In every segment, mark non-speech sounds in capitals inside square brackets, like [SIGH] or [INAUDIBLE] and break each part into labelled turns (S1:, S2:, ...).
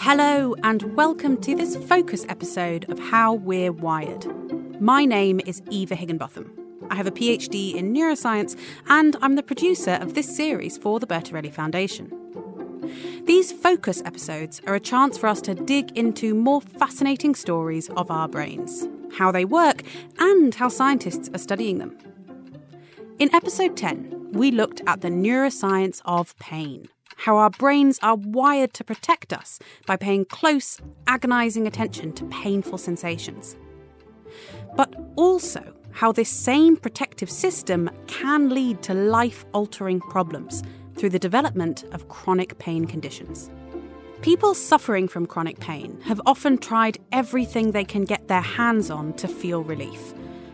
S1: Hello, and welcome to this focus episode of How We're Wired. My name is Eva Higginbotham. I have a PhD in neuroscience, and I'm the producer of this series for the Bertarelli Foundation. These focus episodes are a chance for us to dig into more fascinating stories of our brains, how they work, and how scientists are studying them. In episode 10, we looked at the neuroscience of pain how our brains are wired to protect us by paying close, agonising attention to painful sensations. But also how this same protective system can lead to life altering problems through the development of chronic pain conditions. People suffering from chronic pain have often tried everything they can get their hands on to feel relief,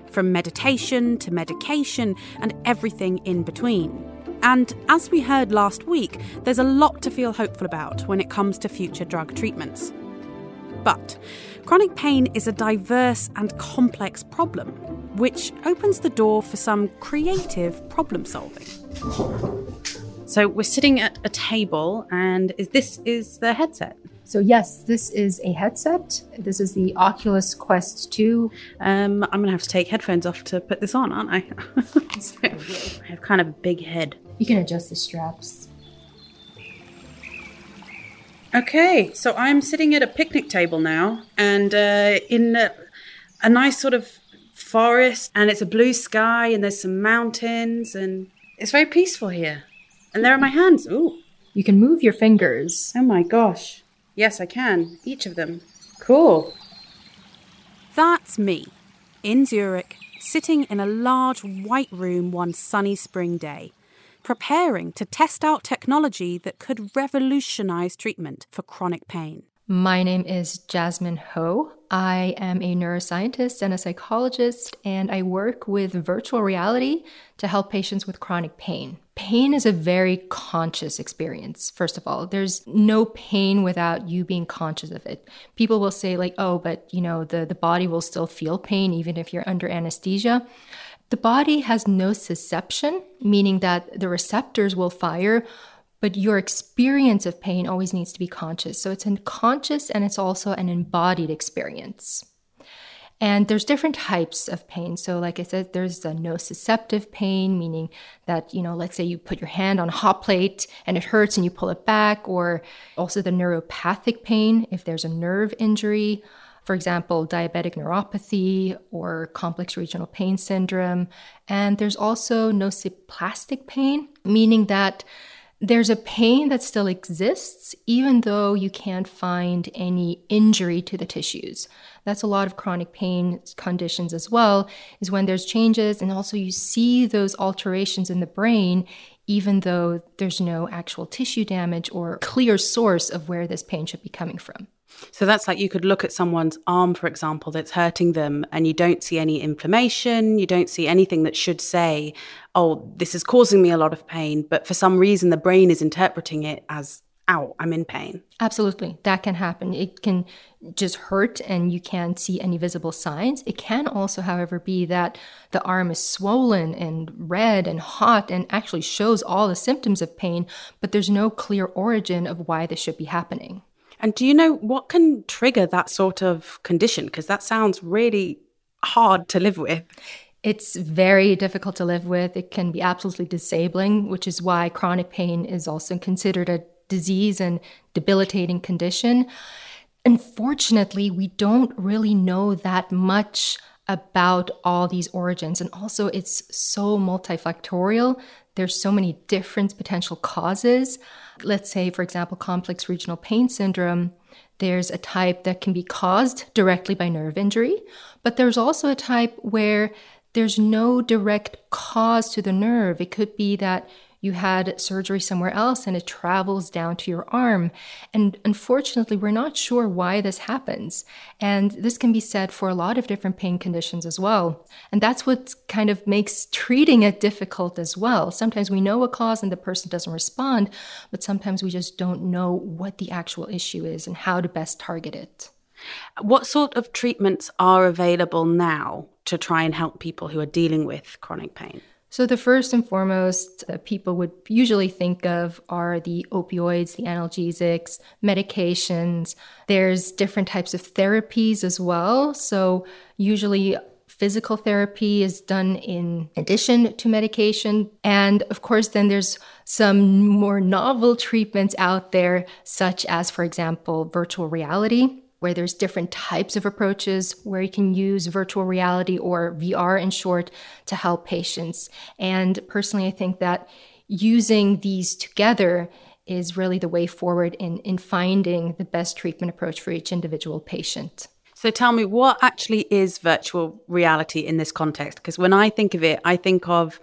S1: from meditation to medication and everything in between. And as we heard last week, there's a lot to feel hopeful about when it comes to future drug treatments. But chronic pain is a diverse and complex problem, which opens the door for some creative problem solving. So we're sitting at a table, and is this is the headset?
S2: So yes, this is a headset. This is the Oculus Quest 2.
S1: Um, I'm gonna have to take headphones off to put this on, aren't I? [LAUGHS] so I have kind of a big head.
S2: You can adjust the straps.
S1: Okay, so I'm sitting at a picnic table now, and uh, in a, a nice sort of forest, and it's a blue sky, and there's some mountains, and it's very peaceful here. And there are my hands. Ooh.
S2: You can move your fingers.
S1: Oh my gosh. Yes, I can. Each of them. Cool. That's me, in Zurich, sitting in a large white room one sunny spring day, preparing to test out technology that could revolutionize treatment for chronic pain.
S2: My name is Jasmine Ho. I am a neuroscientist and a psychologist, and I work with virtual reality to help patients with chronic pain. Pain is a very conscious experience, first of all. There's no pain without you being conscious of it. People will say, like, oh, but you know, the, the body will still feel pain even if you're under anesthesia. The body has nociception, meaning that the receptors will fire, but your experience of pain always needs to be conscious. So it's a conscious and it's also an embodied experience. And there's different types of pain. So, like I said, there's the nociceptive pain, meaning that, you know, let's say you put your hand on a hot plate and it hurts and you pull it back, or also the neuropathic pain if there's a nerve injury. For example, diabetic neuropathy or complex regional pain syndrome. And there's also nociplastic pain, meaning that there's a pain that still exists even though you can't find any injury to the tissues. That's a lot of chronic pain conditions as well, is when there's changes and also you see those alterations in the brain even though there's no actual tissue damage or clear source of where this pain should be coming from.
S1: So that's like you could look at someone's arm, for example, that's hurting them, and you don't see any inflammation, you don't see anything that should say, oh, this is causing me a lot of pain. But for some reason, the brain is interpreting it as, ow, I'm in pain.
S2: Absolutely. That can happen. It can just hurt and you can't see any visible signs. It can also, however, be that the arm is swollen and red and hot and actually shows all the symptoms of pain, but there's no clear origin of why this should be happening.
S1: And do you know what can trigger that sort of condition? Because that sounds really hard to live with.
S2: It's very difficult to live with. It can be absolutely disabling, which is why chronic pain is also considered a disease and debilitating condition. Unfortunately, we don't really know that much about all these origins. And also, it's so multifactorial. There's so many different potential causes let's say, for example, complex regional pain syndrome, there's a type that can be caused directly by nerve injury, but there's also a type where there's no direct cause to the nerve. It could be that you had surgery somewhere else and it travels down to your arm. And unfortunately, we're not sure why this happens. And this can be said for a lot of different pain conditions as well. And that's what kind of makes treating it difficult as well. Sometimes we know a cause and the person doesn't respond, but sometimes we just don't know what the actual issue is and how to best target it.
S1: What sort of treatments are available now to try and help people who are dealing with chronic pain?
S2: So, the first and foremost that people would usually think of are the opioids, the analgesics, medications. There's different types of therapies as well. So, usually physical therapy is done in addition to medication. And of course, then there's some more novel treatments out there, such as, for example, virtual reality where there's different types of approaches where you can use virtual reality or VR in short to help patients. And personally, I think that using these together is really the way forward in, in finding the best treatment approach for each individual patient.
S1: So tell me, what actually is virtual reality in this context? Because when I think of it, I think of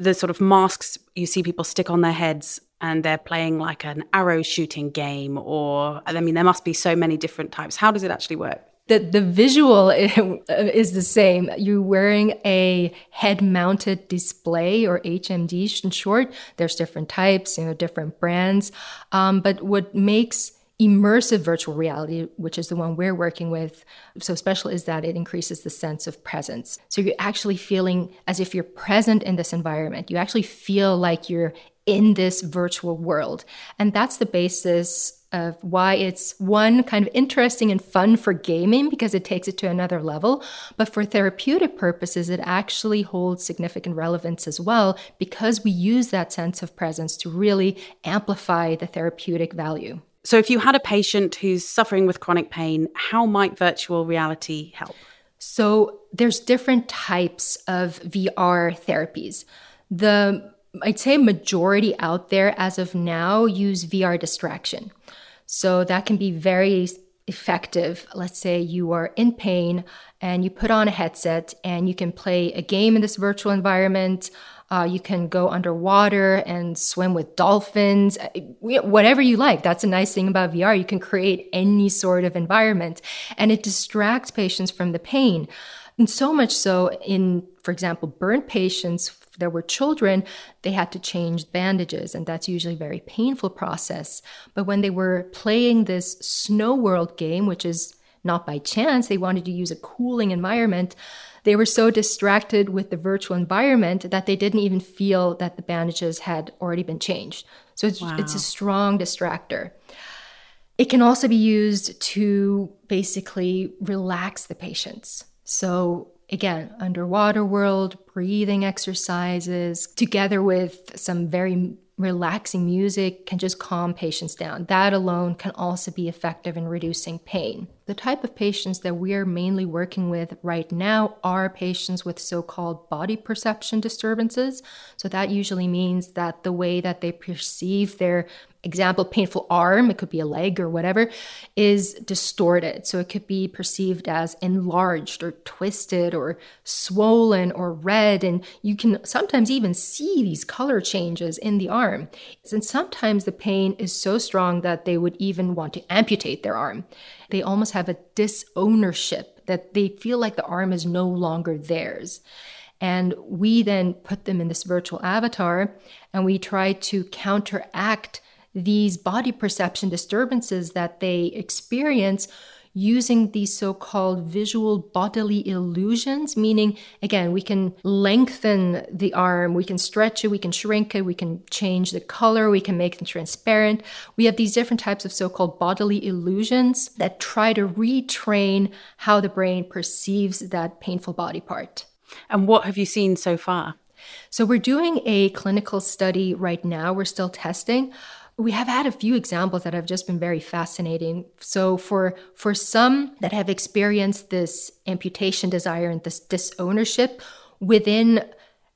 S1: the sort of masks you see people stick on their heads and they're playing like an arrow shooting game or i mean there must be so many different types how does it actually work
S2: the, the visual [LAUGHS] is the same. You're wearing a head mounted display or HMD in short. There's different types, you know, different brands. Um, but what makes immersive virtual reality, which is the one we're working with, so special is that it increases the sense of presence. So you're actually feeling as if you're present in this environment. You actually feel like you're in this virtual world. And that's the basis of why it's one kind of interesting and fun for gaming because it takes it to another level. But for therapeutic purposes, it actually holds significant relevance as well because we use that sense of presence to really amplify the therapeutic value.
S1: So, if you had a patient who's suffering with chronic pain, how might virtual reality help?
S2: So, there's different types of VR therapies. The I'd say majority out there as of now use VR distraction. So that can be very effective. Let's say you are in pain and you put on a headset and you can play a game in this virtual environment. Uh, you can go underwater and swim with dolphins, uh, whatever you like. That's a nice thing about VR. You can create any sort of environment and it distracts patients from the pain. And so much so in, for example, burn patients, there were children, they had to change bandages, and that's usually a very painful process. But when they were playing this snow world game, which is not by chance, they wanted to use a cooling environment. They were so distracted with the virtual environment that they didn't even feel that the bandages had already been changed. So it's, wow. it's a strong distractor. It can also be used to basically relax the patients. So, again, underwater world, breathing exercises, together with some very relaxing music, can just calm patients down. That alone can also be effective in reducing pain. The type of patients that we're mainly working with right now are patients with so called body perception disturbances. So, that usually means that the way that they perceive their example, painful arm, it could be a leg or whatever, is distorted. So it could be perceived as enlarged or twisted or swollen or red. And you can sometimes even see these color changes in the arm. And sometimes the pain is so strong that they would even want to amputate their arm. They almost have a disownership that they feel like the arm is no longer theirs. And we then put them in this virtual avatar and we try to counteract these body perception disturbances that they experience using these so called visual bodily illusions, meaning, again, we can lengthen the arm, we can stretch it, we can shrink it, we can change the color, we can make them transparent. We have these different types of so called bodily illusions that try to retrain how the brain perceives that painful body part.
S1: And what have you seen so far?
S2: So, we're doing a clinical study right now. We're still testing we have had a few examples that have just been very fascinating. So for for some that have experienced this amputation desire and this disownership within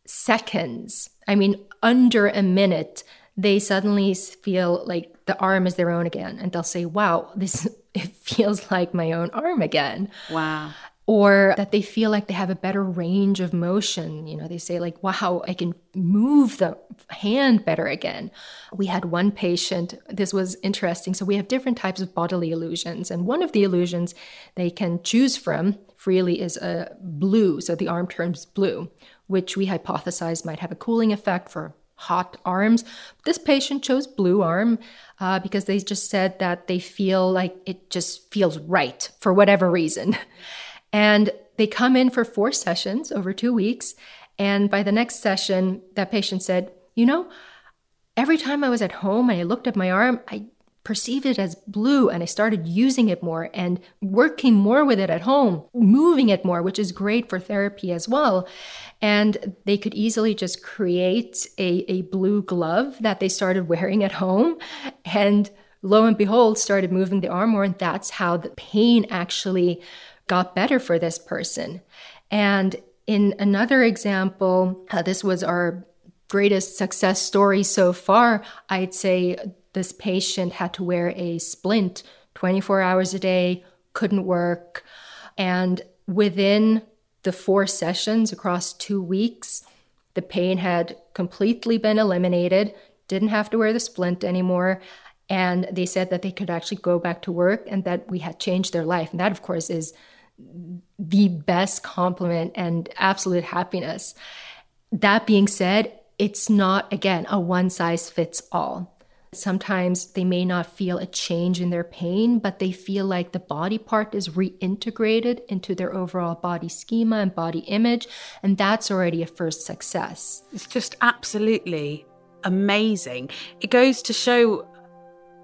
S2: seconds, I mean under a minute, they suddenly feel like the arm is their own again and they'll say, "Wow, this [LAUGHS] it feels like my own arm again."
S1: Wow
S2: or that they feel like they have a better range of motion. You know, they say, like, wow, I can move the hand better again. We had one patient, this was interesting. So we have different types of bodily illusions. And one of the illusions they can choose from freely is a blue. So the arm turns blue, which we hypothesize might have a cooling effect for hot arms. This patient chose blue arm uh, because they just said that they feel like it just feels right for whatever reason. And they come in for four sessions over two weeks. And by the next session, that patient said, You know, every time I was at home and I looked at my arm, I perceived it as blue and I started using it more and working more with it at home, moving it more, which is great for therapy as well. And they could easily just create a, a blue glove that they started [LAUGHS] wearing at home. And lo and behold, started moving the arm more. And that's how the pain actually got better for this person. And in another example, uh, this was our greatest success story so far. I'd say this patient had to wear a splint 24 hours a day, couldn't work. And within the four sessions across two weeks, the pain had completely been eliminated, didn't have to wear the splint anymore. And they said that they could actually go back to work and that we had changed their life. And that, of course, is the best compliment and absolute happiness. That being said, it's not, again, a one size fits all. Sometimes they may not feel a change in their pain, but they feel like the body part is reintegrated into their overall body schema and body image. And that's already a first success.
S1: It's just absolutely amazing. It goes to show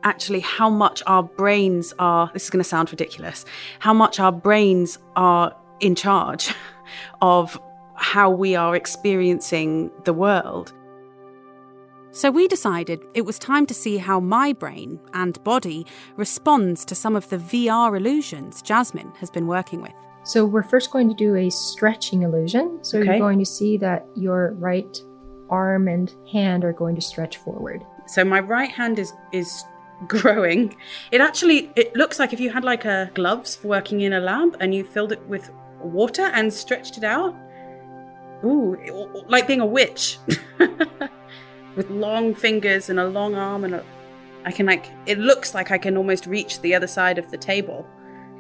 S1: actually how much our brains are, this is going to sound ridiculous, how much our brains are in charge [LAUGHS] of how we are experiencing the world. So we decided it was time to see how my brain and body responds to some of the VR illusions Jasmine has been working with.
S2: So we're first going to do a stretching illusion. So okay. you're going to see that your right arm and hand are going to stretch forward.
S1: So my right hand is is growing. It actually it looks like if you had like a gloves for working in a lab and you filled it with water and stretched it out. Ooh, like being a witch. [LAUGHS] with long fingers and a long arm and a, I can like it looks like I can almost reach the other side of the table.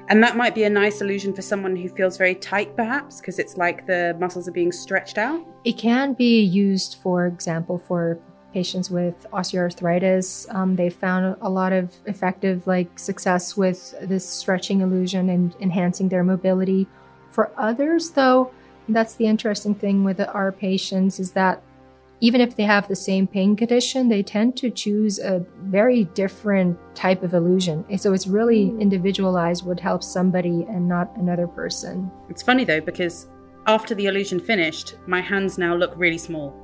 S1: And that might be a nice illusion for someone who feels very tight, perhaps, because it's like the muscles are being stretched out.
S2: It can be used, for example, for patients with osteoarthritis. Um, they found a lot of effective, like success with this stretching illusion and enhancing their mobility. For others, though, that's the interesting thing with our patients is that even if they have the same pain condition, they tend to choose a very different type of illusion. So it's really hmm. individualized what helps somebody and not another person.
S1: It's funny though, because after the illusion finished, my hands now look really small.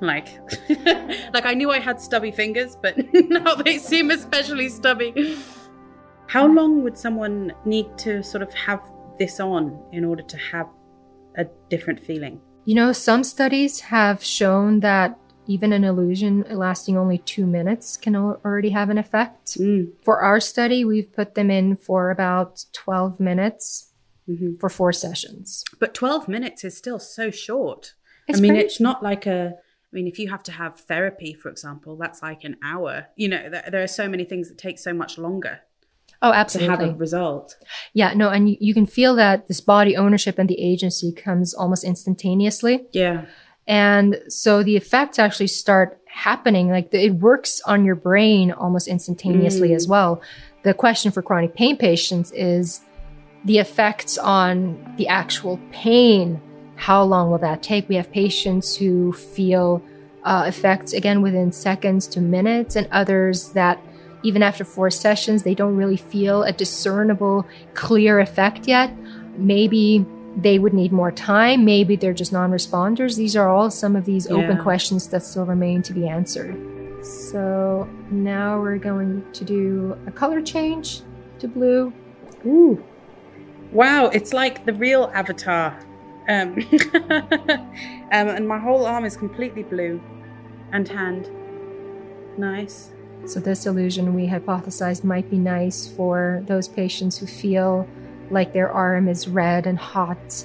S1: Like, [LAUGHS] like I knew I had stubby fingers, but [LAUGHS] now they seem especially stubby. How long would someone need to sort of have this on in order to have a different feeling?
S2: You know, some studies have shown that even an illusion lasting only two minutes can already have an effect. Mm. For our study, we've put them in for about 12 minutes mm-hmm. for four sessions.
S1: But 12 minutes is still so short. It's I mean, it's not like a. I mean, if you have to have therapy, for example, that's like an hour. You know, there, there are so many things that take so much longer.
S2: Oh, absolutely.
S1: To have a result.
S2: Yeah, no, and you, you can feel that this body ownership and the agency comes almost instantaneously.
S1: Yeah.
S2: And so the effects actually start happening. Like the, it works on your brain almost instantaneously mm. as well. The question for chronic pain patients is the effects on the actual pain. How long will that take? We have patients who feel uh, effects again within seconds to minutes, and others that even after four sessions, they don't really feel a discernible, clear effect yet. Maybe they would need more time. Maybe they're just non responders. These are all some of these yeah. open questions that still remain to be answered. So now we're going to do a color change to blue.
S1: Ooh. Wow, it's like the real avatar. Um, [LAUGHS] um, and my whole arm is completely blue and hand. Nice.
S2: So, this illusion we hypothesized might be nice for those patients who feel like their arm is red and hot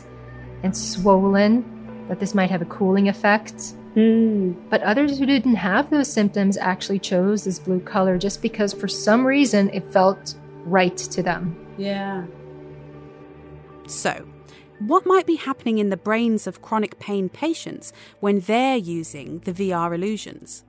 S2: and swollen, that this might have a cooling effect. Mm. But others who didn't have those symptoms actually chose this blue color just because for some reason it felt right to them.
S1: Yeah.
S3: So, what might be happening in the brains of chronic pain patients when they're using the VR illusions?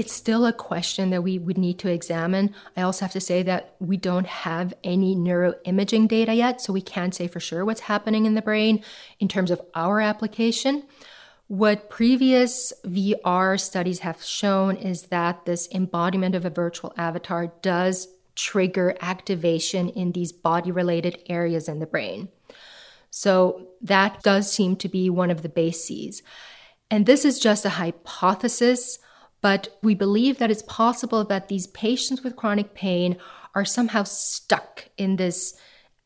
S2: it's still a question that we would need to examine. I also have to say that we don't have any neuroimaging data yet, so we can't say for sure what's happening in the brain in terms of our application. What previous VR studies have shown is that this embodiment of a virtual avatar does trigger activation in these body related areas in the brain. So that does seem to be one of the bases. And this is just a hypothesis, but we believe that it's possible that these patients with chronic pain are somehow stuck in this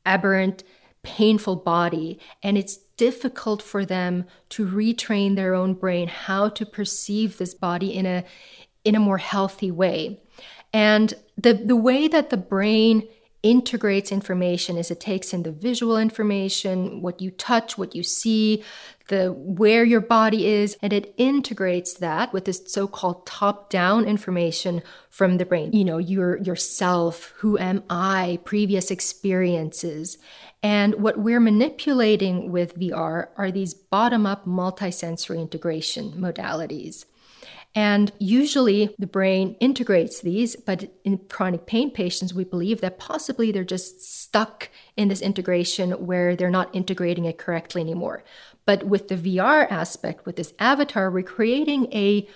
S2: aberrant, painful body. And it's difficult for them to retrain their own brain how to perceive this body in a in a more healthy way. And the the way that the brain integrates information is it takes in the visual information, what you touch, what you see, the where your body is, and it integrates that with this so-called top-down information from the brain. You know, your yourself, who am I, previous experiences. And what we're manipulating with VR are these bottom-up multisensory integration modalities. And usually the brain integrates these, but in chronic pain patients, we believe that possibly they're just stuck in this integration where they're not integrating it correctly anymore. But with the VR aspect, with this avatar, we're creating a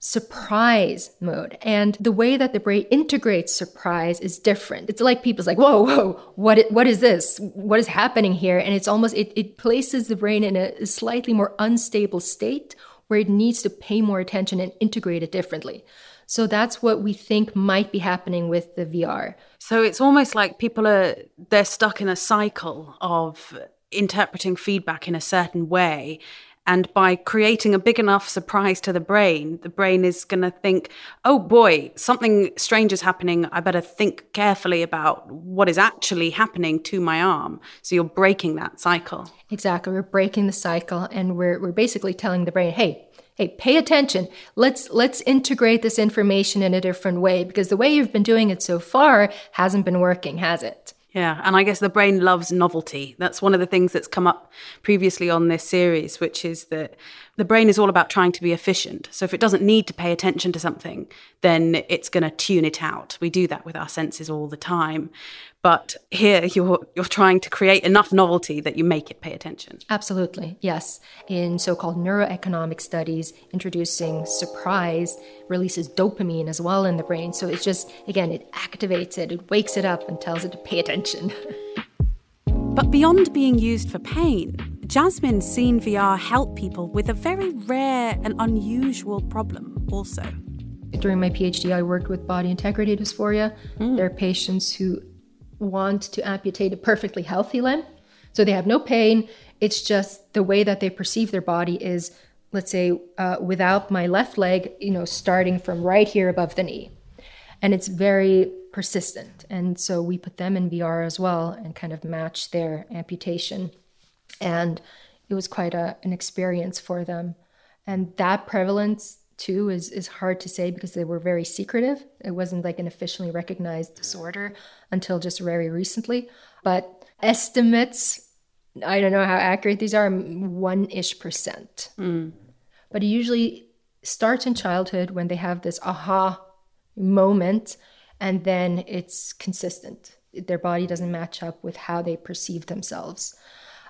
S2: surprise mode. And the way that the brain integrates surprise is different. It's like people's like, whoa, whoa, what, what is this? What is happening here? And it's almost, it, it places the brain in a slightly more unstable state where it needs to pay more attention and integrate it differently. So that's what we think might be happening with the VR.
S3: So it's almost like people are they're stuck in a cycle of interpreting feedback in a certain way and by creating a big enough surprise to the brain, the brain is going to think, oh boy, something strange is happening. I better think carefully about what is actually happening to my arm. So you're breaking that cycle.
S2: Exactly. We're breaking the cycle and we're, we're basically telling the brain, hey, hey, pay attention. Let's, let's integrate this information in a different way because the way you've been doing it so far hasn't been working, has it?
S3: Yeah, and I guess the brain loves novelty. That's one of the things that's come up previously on this series, which is that the brain is all about trying to be efficient. So if it doesn't need to pay attention to something, then it's going to tune it out. We do that with our senses all the time. But here you're you're trying to create enough novelty that you make it pay attention.
S2: Absolutely. Yes. In so-called neuroeconomic studies, introducing surprise releases dopamine as well in the brain. So it's just again, it activates it, it wakes it up and tells it to pay attention. [LAUGHS]
S1: but beyond being used for pain, Jasmine's seen VR help people with a very rare and unusual problem also.
S2: During my PhD, I worked with body integrity dysphoria. Mm. There are patients who want to amputate a perfectly healthy limb. So they have no pain. It's just the way that they perceive their body is, let's say, uh, without my left leg, you know, starting from right here above the knee. And it's very persistent. And so we put them in VR as well and kind of match their amputation and it was quite a, an experience for them. And that prevalence too is is hard to say because they were very secretive. It wasn't like an officially recognized disorder until just very recently. But estimates, I don't know how accurate these are, one ish percent. Mm. But it usually starts in childhood when they have this aha moment, and then it's consistent. Their body doesn't match up with how they perceive themselves.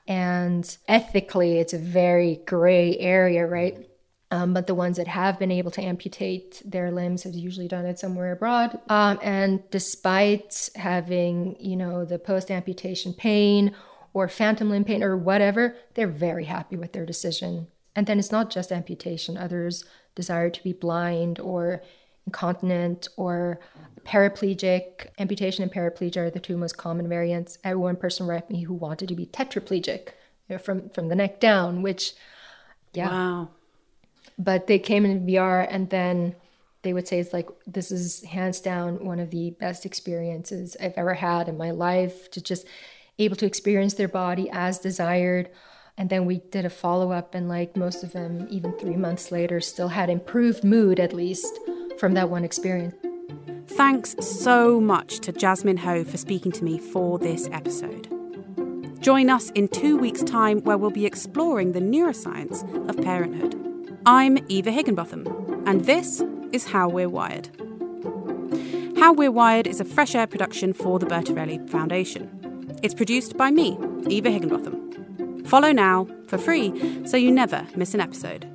S2: And ethically, it's a very gray area, right? Um, but the ones that have been able to amputate their limbs have usually done it somewhere abroad. Um, and despite having, you know, the post amputation pain or phantom limb pain or whatever, they're very happy with their decision. And then it's not just amputation, others desire to be blind or incontinent or paraplegic. Amputation and paraplegia are the two most common variants. I had one person write me who wanted to be tetraplegic you know, from, from the neck down, which, yeah.
S3: Wow.
S2: But they came in VR and then they would say it's like, this is hands down one of the best experiences I've ever had in my life to just able to experience their body as desired. And then we did a follow up, and like most of them, even three months later, still had improved mood at least from that one experience.
S1: Thanks so much to Jasmine Ho for speaking to me for this episode. Join us in two weeks' time where we'll be exploring the neuroscience of parenthood. I'm Eva Higginbotham, and this is How We're Wired. How We're Wired is a fresh air production for the Bertarelli Foundation. It's produced by me, Eva Higginbotham. Follow now for free so you never miss an episode.